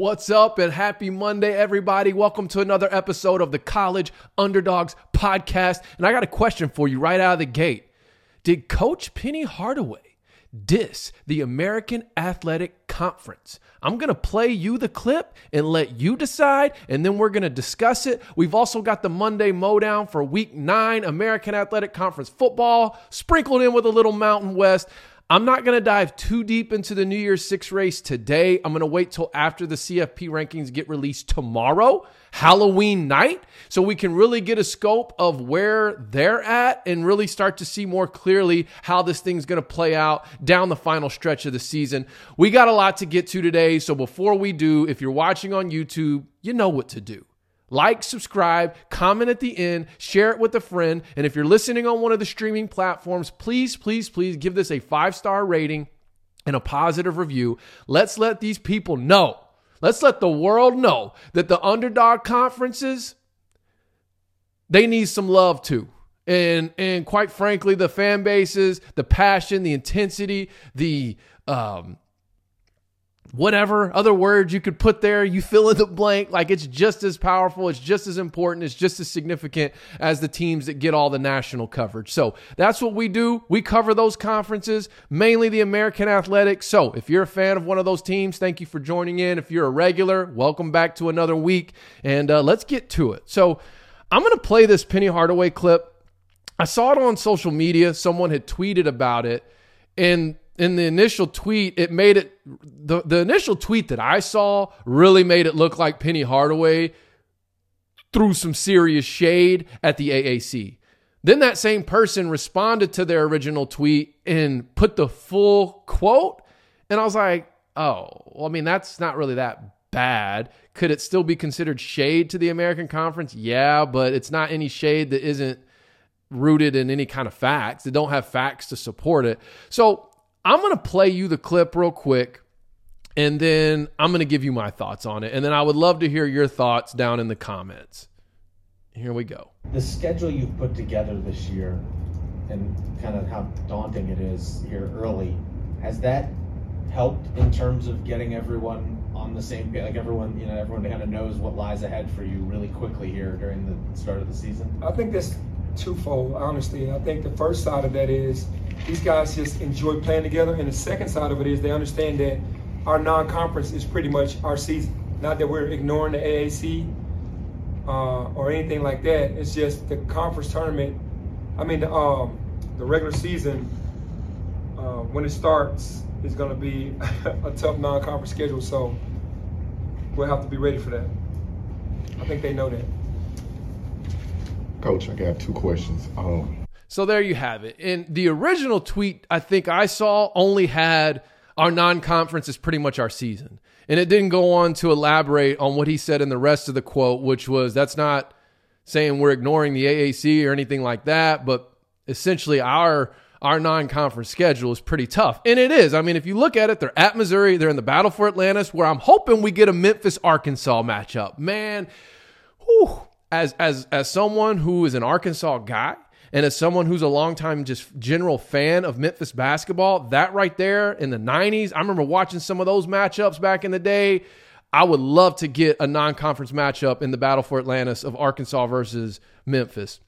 What's up and happy Monday, everybody. Welcome to another episode of the College Underdogs Podcast. And I got a question for you right out of the gate. Did Coach Penny Hardaway diss the American Athletic Conference? I'm going to play you the clip and let you decide, and then we're going to discuss it. We've also got the Monday Mowdown for week nine American Athletic Conference football, sprinkled in with a little Mountain West. I'm not going to dive too deep into the New Year's Six race today. I'm going to wait till after the CFP rankings get released tomorrow, Halloween night, so we can really get a scope of where they're at and really start to see more clearly how this thing's going to play out down the final stretch of the season. We got a lot to get to today. So before we do, if you're watching on YouTube, you know what to do. Like, subscribe, comment at the end, share it with a friend. And if you're listening on one of the streaming platforms, please, please, please give this a five star rating and a positive review. Let's let these people know. Let's let the world know that the underdog conferences, they need some love too. And, and quite frankly, the fan bases, the passion, the intensity, the um, whatever other words you could put there, you fill in the blank. Like it's just as powerful, it's just as important, it's just as significant as the teams that get all the national coverage. So that's what we do. We cover those conferences, mainly the American Athletics. So if you're a fan of one of those teams, thank you for joining in. If you're a regular, welcome back to another week. And uh, let's get to it. So I'm going to play this Penny Hardaway clip. I saw it on social media. Someone had tweeted about it. And in the initial tweet, it made it the, the initial tweet that I saw really made it look like Penny Hardaway threw some serious shade at the AAC. Then that same person responded to their original tweet and put the full quote. And I was like, oh, well, I mean, that's not really that bad. Could it still be considered shade to the American Conference? Yeah, but it's not any shade that isn't rooted in any kind of facts. They don't have facts to support it. So I'm going to play you the clip real quick and then I'm going to give you my thoughts on it. And then I would love to hear your thoughts down in the comments. Here we go. The schedule you've put together this year and kind of how daunting it is here early, has that helped in terms of getting everyone on the same page? Like everyone, you know, everyone kind of knows what lies ahead for you really quickly here during the start of the season? I think that's twofold, honestly. I think the first side of that is these guys just enjoy playing together. And the second side of it is they understand that our non-conference is pretty much our season. Not that we're ignoring the AAC uh, or anything like that. It's just the conference tournament. I mean, the, um, the regular season uh, when it starts is going to be a tough non-conference schedule. So we'll have to be ready for that. I think they know that. Coach, I got two questions. Um, so there you have it. And the original tweet I think I saw only had our non conference is pretty much our season. And it didn't go on to elaborate on what he said in the rest of the quote, which was that's not saying we're ignoring the AAC or anything like that, but essentially our our non-conference schedule is pretty tough. And it is. I mean, if you look at it, they're at Missouri, they're in the battle for Atlantis, where I'm hoping we get a Memphis Arkansas matchup. Man, whew, as as as someone who is an Arkansas guy, and as someone who's a longtime just general fan of Memphis basketball, that right there in the 90s, I remember watching some of those matchups back in the day. I would love to get a non conference matchup in the battle for Atlantis of Arkansas versus Memphis.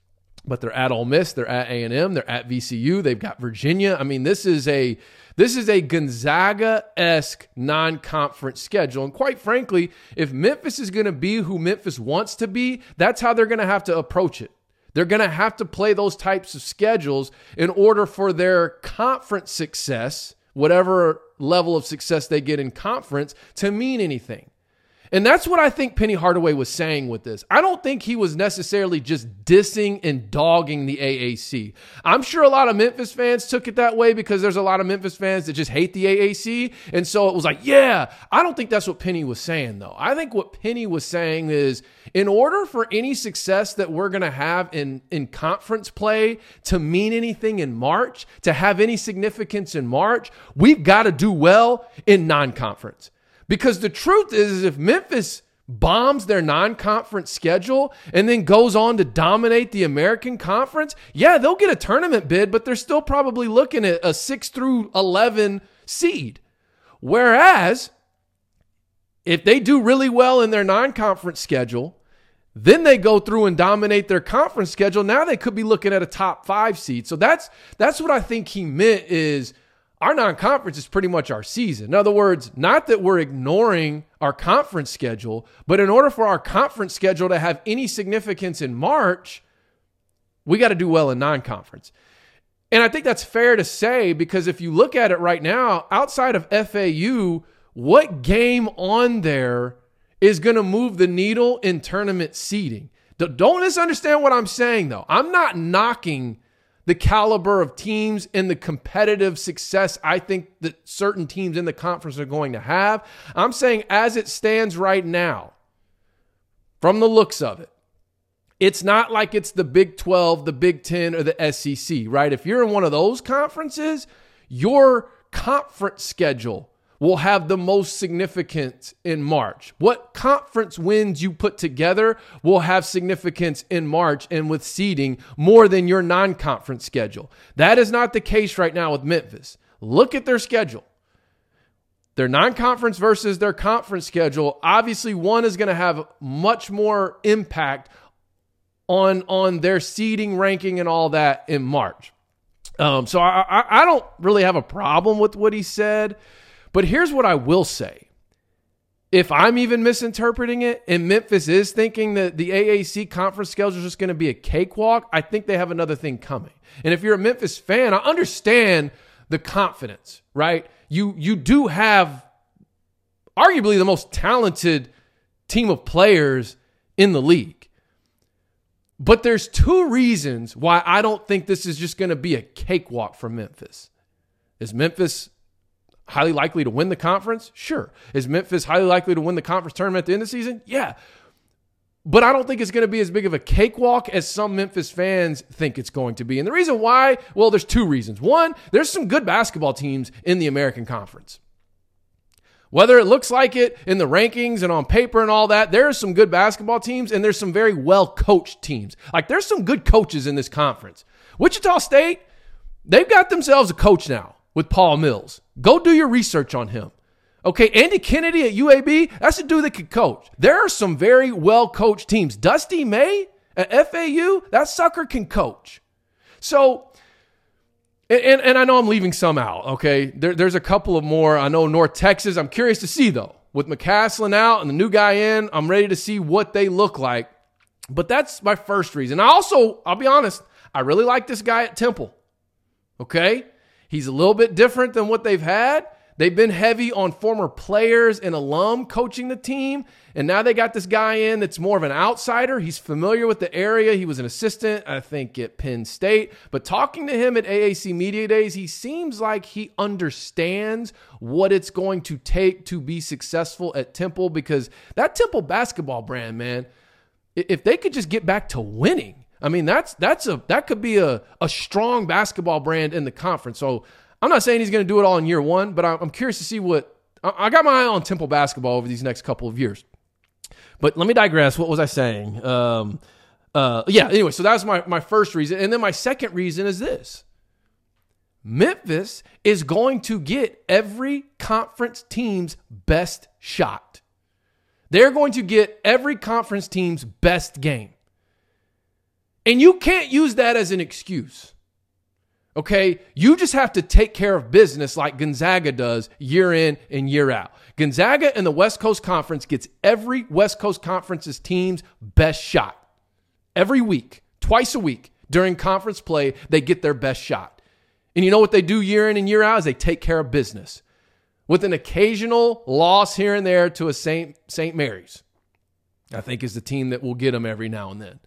But they're at Ole Miss, they're at A&M, they're at VCU, they've got Virginia. I mean, this is a this is a Gonzaga-esque non-conference schedule. And quite frankly, if Memphis is going to be who Memphis wants to be, that's how they're going to have to approach it. They're going to have to play those types of schedules in order for their conference success, whatever level of success they get in conference, to mean anything. And that's what I think Penny Hardaway was saying with this. I don't think he was necessarily just dissing and dogging the AAC. I'm sure a lot of Memphis fans took it that way because there's a lot of Memphis fans that just hate the AAC. And so it was like, yeah, I don't think that's what Penny was saying, though. I think what Penny was saying is in order for any success that we're going to have in, in conference play to mean anything in March, to have any significance in March, we've got to do well in non conference. Because the truth is, is if Memphis bombs their non conference schedule and then goes on to dominate the American Conference, yeah, they'll get a tournament bid, but they're still probably looking at a 6 through 11 seed. Whereas If they do really well in their non conference schedule, then they go through and dominate their conference schedule. Now they could be looking at a top five seed. So that's that's what I think he meant is our non-conference is pretty much our season. In other words, not that we're ignoring our conference schedule, but in order for our conference schedule to have any significance in March, we got to do well in non-conference. And I think that's fair to say because if you look at it right now, outside of FAU, what game on there is going to move the needle in tournament seeding? Don't misunderstand what I'm saying though. I'm not knocking the caliber of teams and the competitive success I think that certain teams in the conference are going to have. I'm saying, as it stands right now, from the looks of it, it's not like it's the Big 12, the Big 10, or the SEC, right? If you're in one of those conferences, your conference schedule will have the most significance in March. What conference wins you put together will have significance in March and with seeding more than your non conference schedule. That is not the case right now with Memphis. Look at their schedule. Their non conference versus their conference schedule, obviously, one is going to have much more impact on, on their seeding ranking and all that in March. Um, so I, I, I don't really have a problem with what he said. But here's what I will say. If I'm even misinterpreting it and Memphis is thinking that the AAC conference schedule is just going to be a cakewalk, I think they have another thing coming. And if you're a Memphis fan, I understand the confidence, right? You you do have arguably the most talented team of players in the league. But there's two reasons why I don't think this is just going to be a cakewalk for Memphis. Is Memphis highly likely to win the conference? Sure. Is Memphis highly likely to win the conference tournament at the end of the season? Yeah. But I don't think it's going to be as big of a cakewalk as some Memphis fans think it's going to be. And the reason why, well, there's two reasons. One, there's some good basketball teams in the American Conference. Whether it looks like it in the rankings and on paper and all that, there are some good basketball teams and there's some very well coached teams. Like there's some good coaches in this conference. Wichita State, they've got themselves a coach now with Paul Mills. Go do your research on him. Okay, Andy Kennedy at UAB, that's a dude that could coach. There are some very well coached teams. Dusty May at FAU, that sucker can coach. So, and, and I know I'm leaving some out, okay? There, there's a couple of more. I know North Texas, I'm curious to see though. With McCasland out and the new guy in, I'm ready to see what they look like. But that's my first reason. I also, I'll be honest, I really like this guy at Temple. Okay? He's a little bit different than what they've had. They've been heavy on former players and alum coaching the team. And now they got this guy in that's more of an outsider. He's familiar with the area. He was an assistant, I think, at Penn State. But talking to him at AAC Media Days, he seems like he understands what it's going to take to be successful at Temple because that Temple basketball brand, man, if they could just get back to winning, I mean, that's that's a that could be a, a strong basketball brand in the conference. So I'm not saying he's going to do it all in year one, but I'm curious to see what I got my eye on Temple basketball over these next couple of years. But let me digress. What was I saying? Um, uh, yeah. Anyway, so that's my my first reason, and then my second reason is this: Memphis is going to get every conference team's best shot. They're going to get every conference team's best game. And you can't use that as an excuse. Okay? You just have to take care of business like Gonzaga does year in and year out. Gonzaga and the West Coast Conference gets every West Coast Conference's team's best shot. Every week, twice a week during conference play, they get their best shot. And you know what they do year in and year out is they take care of business with an occasional loss here and there to a St. St. Mary's. I think is the team that will get them every now and then.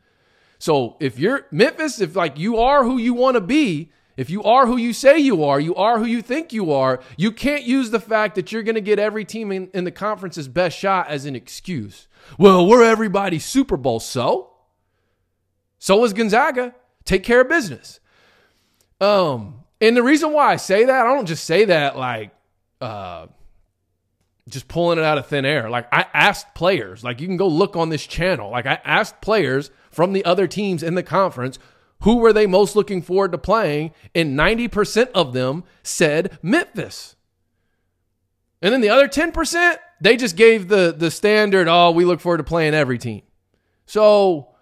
So if you're Memphis, if like you are who you want to be, if you are who you say you are, you are who you think you are, you can't use the fact that you're going to get every team in, in the conference's best shot as an excuse. Well, we're everybody's Super Bowl. So? So is Gonzaga. Take care of business. Um, and the reason why I say that, I don't just say that like uh just pulling it out of thin air. Like I asked players, like you can go look on this channel. Like I asked players from the other teams in the conference who were they most looking forward to playing, and 90% of them said Memphis. And then the other 10%, they just gave the the standard, oh, we look forward to playing every team. So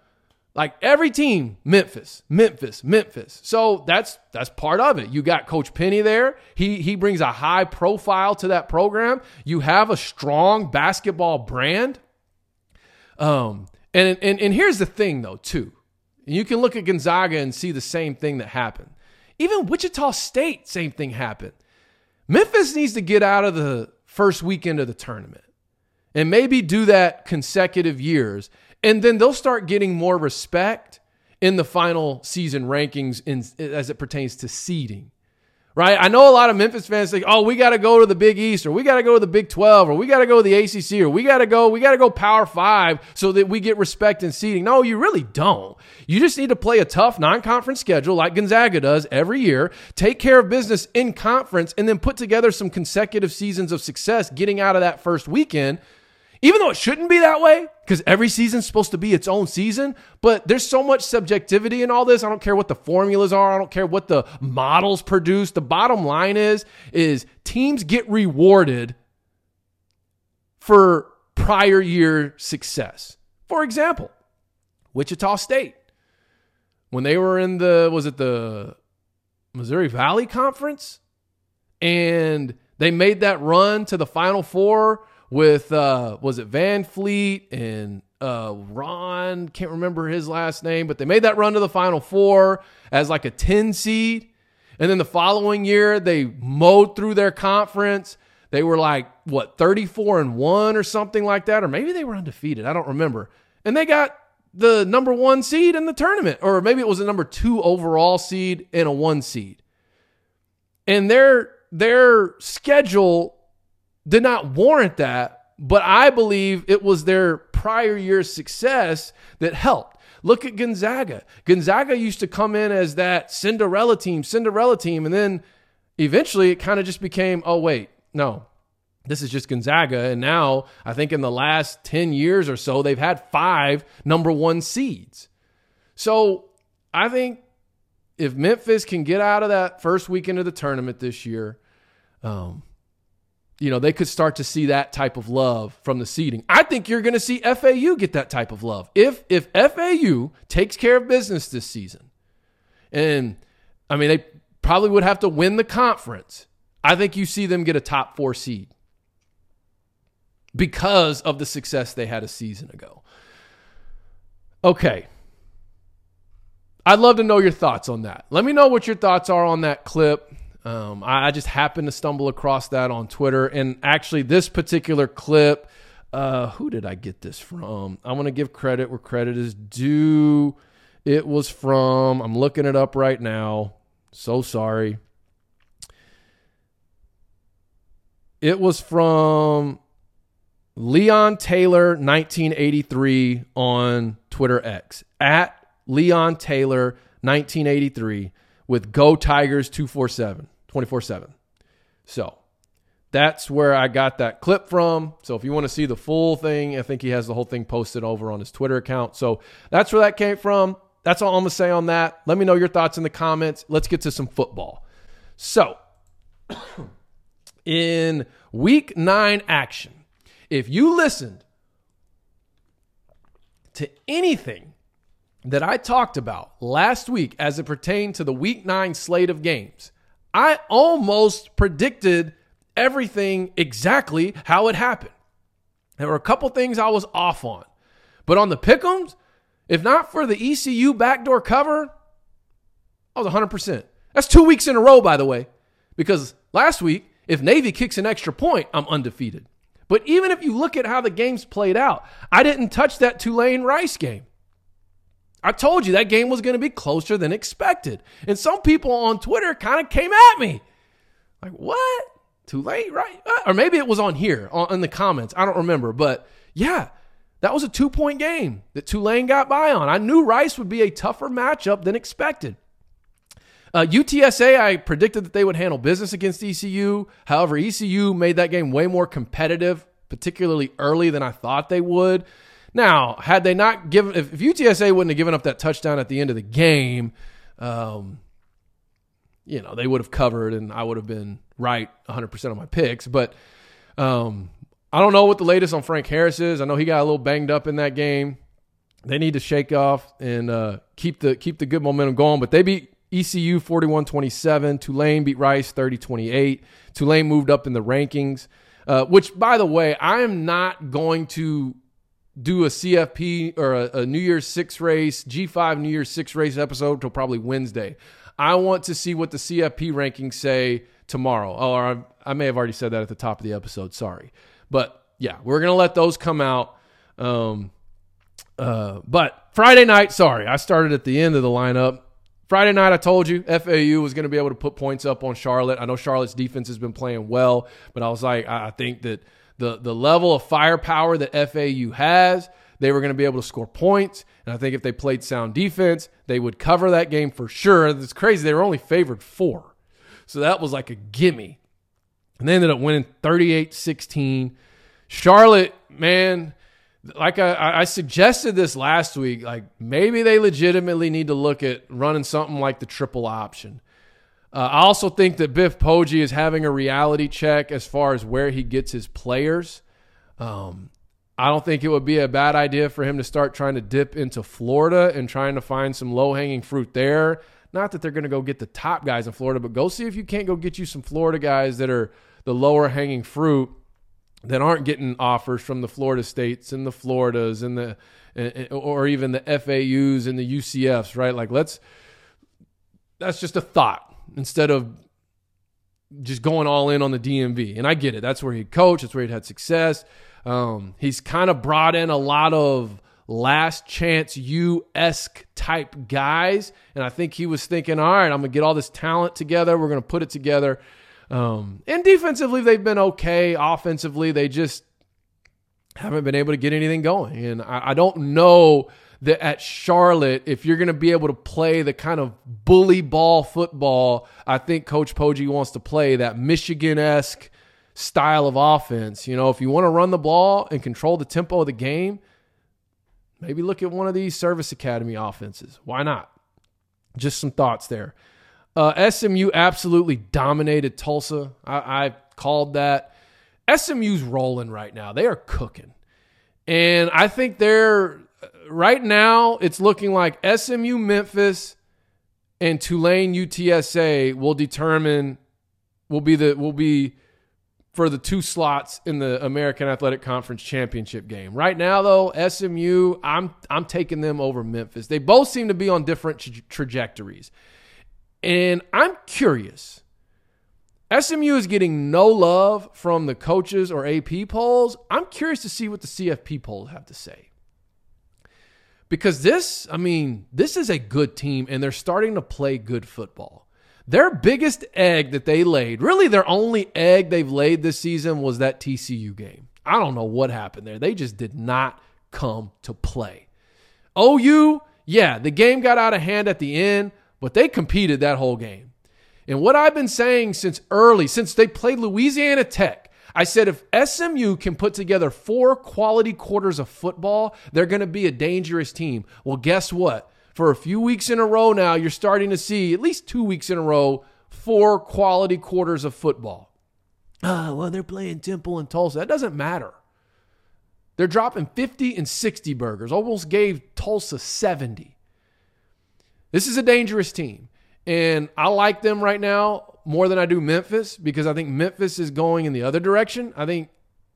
like every team, Memphis, Memphis, Memphis. So that's that's part of it. You got Coach Penny there. He he brings a high profile to that program. You have a strong basketball brand. Um, and and and here's the thing though, too. You can look at Gonzaga and see the same thing that happened. Even Wichita State, same thing happened. Memphis needs to get out of the first weekend of the tournament and maybe do that consecutive years and then they'll start getting more respect in the final season rankings in, as it pertains to seeding. Right? I know a lot of Memphis fans think, "Oh, we got to go to the Big East or we got to go to the Big 12 or we got to go to the ACC or we got to go we got to go Power 5 so that we get respect in seeding." No, you really don't. You just need to play a tough non-conference schedule like Gonzaga does every year, take care of business in conference and then put together some consecutive seasons of success getting out of that first weekend even though it shouldn't be that way, because every season's supposed to be its own season, but there's so much subjectivity in all this. I don't care what the formulas are, I don't care what the models produce. The bottom line is is teams get rewarded for prior year success. For example, Wichita State. When they were in the was it the Missouri Valley Conference and they made that run to the final 4 with uh was it VanVleet and uh Ron, can't remember his last name, but they made that run to the final 4 as like a 10 seed. And then the following year they mowed through their conference. They were like what 34 and 1 or something like that or maybe they were undefeated. I don't remember. And they got the number 1 seed in the tournament or maybe it was a number 2 overall seed and a 1 seed. And their their schedule did not warrant that, but I believe it was their prior year's success that helped. Look at Gonzaga. Gonzaga used to come in as that Cinderella team, Cinderella team, and then eventually it kind of just became, oh, wait, no, this is just Gonzaga. And now I think in the last 10 years or so, they've had five number one seeds. So I think if Memphis can get out of that first weekend of the tournament this year, um, you know, they could start to see that type of love from the seeding. I think you're going to see FAU get that type of love. If if FAU takes care of business this season, and I mean they probably would have to win the conference. I think you see them get a top 4 seed because of the success they had a season ago. Okay. I'd love to know your thoughts on that. Let me know what your thoughts are on that clip. Um, I, I, just happened to stumble across that on Twitter. And actually, this particular clip, uh, who did I get this from? I want to give credit where credit is due. It was from, I'm looking it up right now. So sorry. It was from Leon Taylor 1983 on Twitter X at Leon Taylor 1983 with Go Tigers 247. 24 7. So that's where I got that clip from. So if you want to see the full thing, I think he has the whole thing posted over on his Twitter account. So that's where that came from. That's all I'm going to say on that. Let me know your thoughts in the comments. Let's get to some football. So, in week nine action, if you listened to anything that I talked about last week as it pertained to the week nine slate of games, I almost predicted everything exactly how it happened. There were a couple things I was off on. But on the pickums, if not for the ECU backdoor cover, I was 100%. That's two weeks in a row, by the way, because last week, if Navy kicks an extra point, I'm undefeated. But even if you look at how the games played out, I didn't touch that Tulane Rice game. I told you that game was going to be closer than expected. And some people on Twitter kind of came at me. Like, what? Too late, right? Uh, or maybe it was on here on, in the comments. I don't remember. But yeah, that was a two point game that Tulane got by on. I knew Rice would be a tougher matchup than expected. Uh, UTSA, I predicted that they would handle business against ECU. However, ECU made that game way more competitive, particularly early than I thought they would. Now, had they not given, if, if UTSA wouldn't have given up that touchdown at the end of the game, um, you know, they would have covered and I would have been right 100% of my picks. But um, I don't know what the latest on Frank Harris is. I know he got a little banged up in that game. They need to shake off and uh, keep the keep the good momentum going. But they beat ECU 41-27. Tulane beat Rice 30-28. Tulane moved up in the rankings. Uh, which, by the way, I am not going to do a CFP or a, a New Year's Six race, G5 New Year's Six race episode till probably Wednesday. I want to see what the CFP rankings say tomorrow. Oh, or I, I may have already said that at the top of the episode. Sorry. But yeah, we're going to let those come out. Um, uh, but Friday night, sorry, I started at the end of the lineup. Friday night, I told you FAU was going to be able to put points up on Charlotte. I know Charlotte's defense has been playing well, but I was like, I think that the the level of firepower that FAU has, they were going to be able to score points. And I think if they played sound defense, they would cover that game for sure. It's crazy; they were only favored four, so that was like a gimme. And they ended up winning 38-16. Charlotte, man, like I, I, suggested this last week, like maybe they legitimately need to look at running something like the triple option. Uh, I also think that Biff Poggi is having a reality check as far as where he gets his players. Um, I don't think it would be a bad idea for him to start trying to dip into Florida and trying to find some low hanging fruit there. Not that they're going to go get the top guys in Florida, but go see if you can't go get you some Florida guys that are the lower hanging fruit that aren't getting offers from the Florida states and the Floridas and the or even the FAUs and the UCFs, right? Like let's that's just a thought instead of just going all in on the DMV. And I get it. That's where he'd coach. That's where he'd had success. Um, he's kind of brought in a lot of Last Chance U esque type guys. And I think he was thinking, all right, I'm going to get all this talent together. We're going to put it together. Um, and defensively, they've been okay. Offensively, they just haven't been able to get anything going. And I, I don't know that at Charlotte, if you're going to be able to play the kind of bully ball football, I think Coach Poggi wants to play that Michigan esque style of offense. You know, if you want to run the ball and control the tempo of the game, maybe look at one of these service academy offenses. Why not? Just some thoughts there. Uh, SMU absolutely dominated Tulsa. I, I called that. SMU's rolling right now. They are cooking. And I think they're right now, it's looking like SMU Memphis and Tulane UTSA will determine will be the will be for the two slots in the American Athletic Conference championship game. Right now though, SMU, I'm I'm taking them over Memphis. They both seem to be on different tra- trajectories. And I'm curious. SMU is getting no love from the coaches or AP polls. I'm curious to see what the CFP polls have to say. Because this, I mean, this is a good team and they're starting to play good football. Their biggest egg that they laid, really their only egg they've laid this season was that TCU game. I don't know what happened there. They just did not come to play. OU, yeah, the game got out of hand at the end, but they competed that whole game. And what I've been saying since early, since they played Louisiana Tech, I said if SMU can put together four quality quarters of football, they're going to be a dangerous team. Well, guess what? For a few weeks in a row now, you're starting to see, at least two weeks in a row, four quality quarters of football. Ah, well, they're playing Temple and Tulsa. That doesn't matter. They're dropping 50 and 60 burgers, almost gave Tulsa 70. This is a dangerous team. And I like them right now more than I do Memphis because I think Memphis is going in the other direction. I think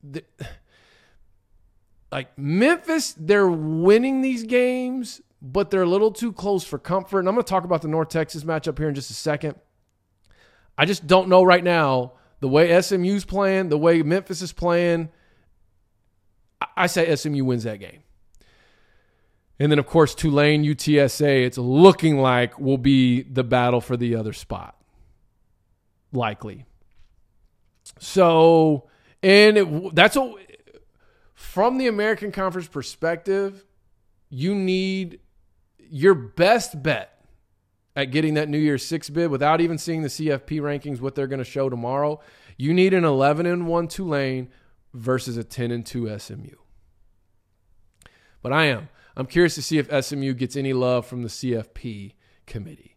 the, like Memphis, they're winning these games, but they're a little too close for comfort. And I'm going to talk about the North Texas matchup here in just a second. I just don't know right now the way SMU's playing, the way Memphis is playing. I say SMU wins that game. And then, of course, Tulane, UTSA, it's looking like will be the battle for the other spot. Likely. So, and it, that's what, from the American Conference perspective, you need your best bet at getting that New Year's six bid without even seeing the CFP rankings, what they're going to show tomorrow. You need an 11 and 1 Tulane versus a 10 and 2 SMU. But I am. I'm curious to see if SMU gets any love from the CFP committee,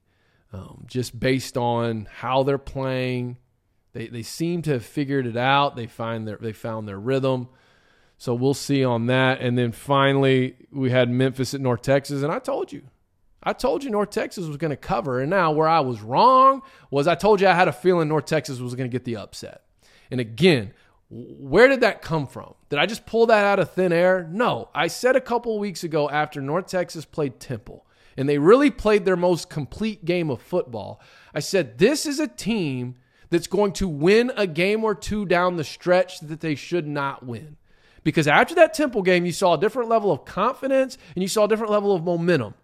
um, just based on how they're playing, They they seem to have figured it out. They find their they found their rhythm. So we'll see on that. And then finally, we had Memphis at North Texas, and I told you, I told you North Texas was going to cover. And now where I was wrong was I told you I had a feeling North Texas was going to get the upset. And again, where did that come from? Did I just pull that out of thin air? No. I said a couple weeks ago after North Texas played Temple and they really played their most complete game of football, I said, this is a team that's going to win a game or two down the stretch that they should not win. Because after that Temple game, you saw a different level of confidence and you saw a different level of momentum.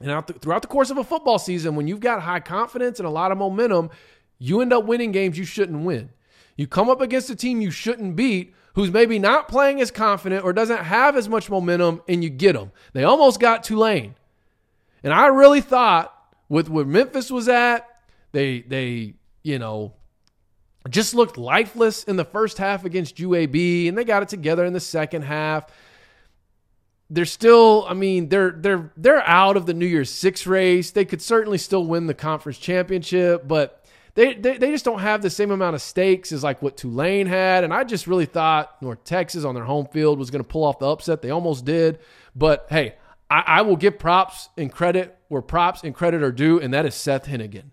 And throughout the course of a football season, when you've got high confidence and a lot of momentum, you end up winning games you shouldn't win. You come up against a team you shouldn't beat who's maybe not playing as confident or doesn't have as much momentum, and you get them. They almost got Tulane. And I really thought with where Memphis was at, they they, you know, just looked lifeless in the first half against UAB, and they got it together in the second half. They're still, I mean, they're they're they're out of the New Year's Six race. They could certainly still win the conference championship, but they, they they just don't have the same amount of stakes as like what Tulane had. And I just really thought North Texas on their home field was going to pull off the upset. They almost did, but hey, I, I will give props and credit where props and credit are due, and that is Seth Henigan.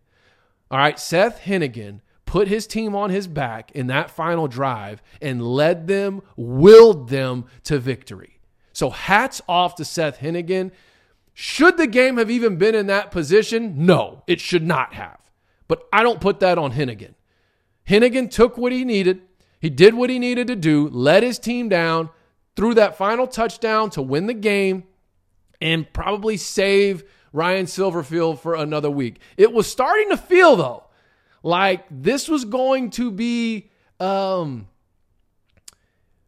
All right, Seth Henigan put his team on his back in that final drive and led them, willed them to victory. So hats off to Seth Henigan. Should the game have even been in that position? No, it should not have. But I don't put that on Henigan. Henigan took what he needed. He did what he needed to do, led his team down, threw that final touchdown to win the game, and probably save Ryan Silverfield for another week. It was starting to feel, though, like this was going to be, um,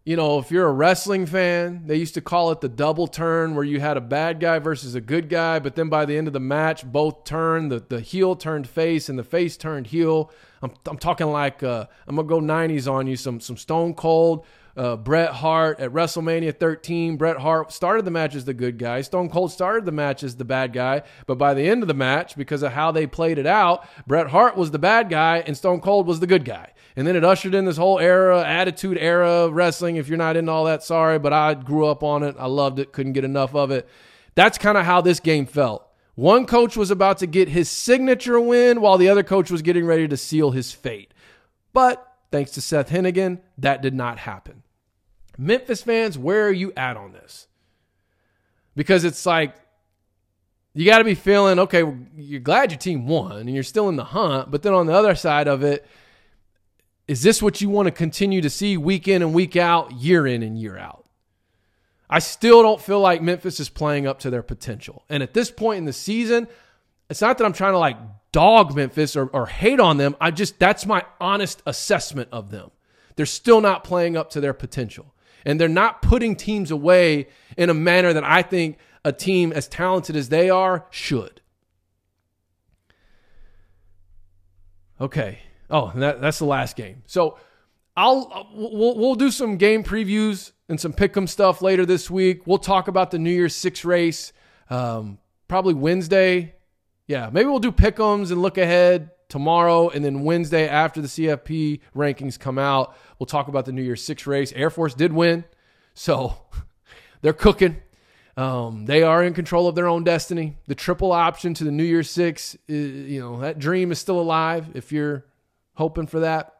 you know, if you're a wrestling fan, they used to call it the double turn where you had a bad guy versus a good guy, but then by the end of the match, both turned. The, the heel turned face and the face turned heel. I'm, I'm talking like, uh, I'm going to go 90s on you, some, some Stone Cold uh, Bret Hart at WrestleMania 13. Bret Hart started the match as the good guy. Stone Cold started the match as the bad guy. But by the end of the match, because of how they played it out, Bret Hart was the bad guy and Stone Cold was the good guy. And then it ushered in this whole era, attitude era of wrestling. If you're not into all that, sorry, but I grew up on it. I loved it, couldn't get enough of it. That's kind of how this game felt. One coach was about to get his signature win while the other coach was getting ready to seal his fate. But thanks to Seth Henigan, that did not happen. Memphis fans, where are you at on this? Because it's like you got to be feeling okay. You're glad your team won and you're still in the hunt, but then on the other side of it, is this what you want to continue to see week in and week out, year in and year out? I still don't feel like Memphis is playing up to their potential. And at this point in the season, it's not that I'm trying to like dog Memphis or, or hate on them. I just, that's my honest assessment of them. They're still not playing up to their potential and they're not putting teams away in a manner that I think a team as talented as they are should. Okay. Oh, that, that's the last game. So I'll we'll, we'll do some game previews and some pick'em stuff later this week. We'll talk about the New Year's Six race um, probably Wednesday. Yeah, maybe we'll do pick'ems and look ahead tomorrow, and then Wednesday after the CFP rankings come out, we'll talk about the New Year's Six race. Air Force did win, so they're cooking. Um, they are in control of their own destiny. The triple option to the New Year's Six, is, you know, that dream is still alive if you're hoping for that.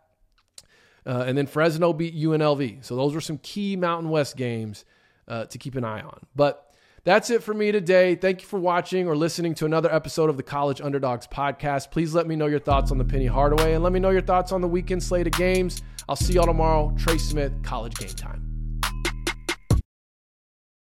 Uh, and then Fresno beat UNLV. So those were some key Mountain West games uh, to keep an eye on. But that's it for me today. Thank you for watching or listening to another episode of the College Underdogs podcast. Please let me know your thoughts on the Penny Hardaway and let me know your thoughts on the weekend slate of games. I'll see y'all tomorrow. Trey Smith, College Game Time.